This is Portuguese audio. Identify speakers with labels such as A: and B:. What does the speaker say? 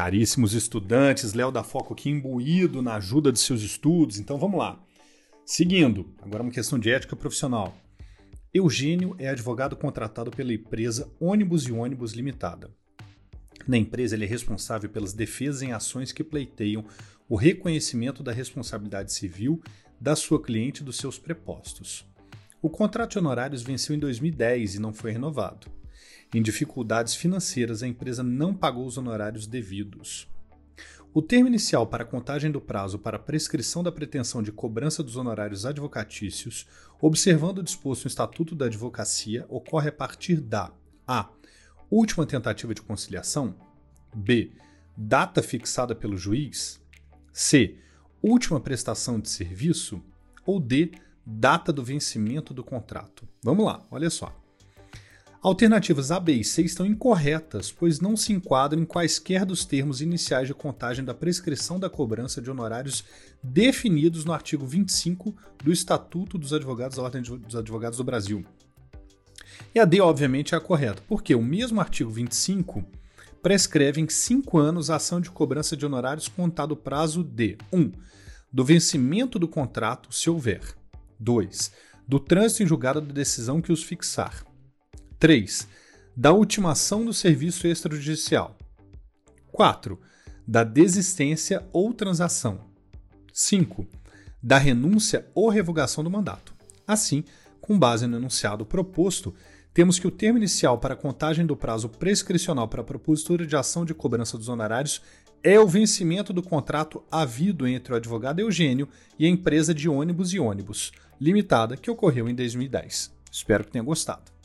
A: Caríssimos estudantes, Léo da Foco aqui imbuído na ajuda de seus estudos. Então vamos lá. Seguindo, agora uma questão de ética profissional. Eugênio é advogado contratado pela empresa Ônibus e Ônibus Limitada. Na empresa, ele é responsável pelas defesas em ações que pleiteiam o reconhecimento da responsabilidade civil da sua cliente e dos seus prepostos. O contrato de honorários venceu em 2010 e não foi renovado. Em dificuldades financeiras, a empresa não pagou os honorários devidos. O termo inicial para a contagem do prazo para prescrição da pretensão de cobrança dos honorários advocatícios, observando o disposto no Estatuto da Advocacia, ocorre a partir da a. última tentativa de conciliação, b. data fixada pelo juiz, c. última prestação de serviço ou d. data do vencimento do contrato. Vamos lá, olha só. Alternativas A, B e C estão incorretas, pois não se enquadram em quaisquer dos termos iniciais de contagem da prescrição da cobrança de honorários definidos no artigo 25 do Estatuto dos Advogados da Ordem dos Advogados do Brasil. E a D, obviamente, é a correta, porque o mesmo artigo 25 prescreve em cinco anos a ação de cobrança de honorários contado o prazo de 1. Um, do vencimento do contrato, se houver. 2. Do trânsito em julgado da decisão que os fixar. 3. Da ultimação do serviço extrajudicial. 4. Da desistência ou transação. 5. Da renúncia ou revogação do mandato. Assim, com base no enunciado proposto, temos que o termo inicial para a contagem do prazo prescricional para a propositura de ação de cobrança dos honorários é o vencimento do contrato havido entre o advogado Eugênio e a empresa de ônibus e ônibus, limitada, que ocorreu em 2010. Espero que tenha gostado.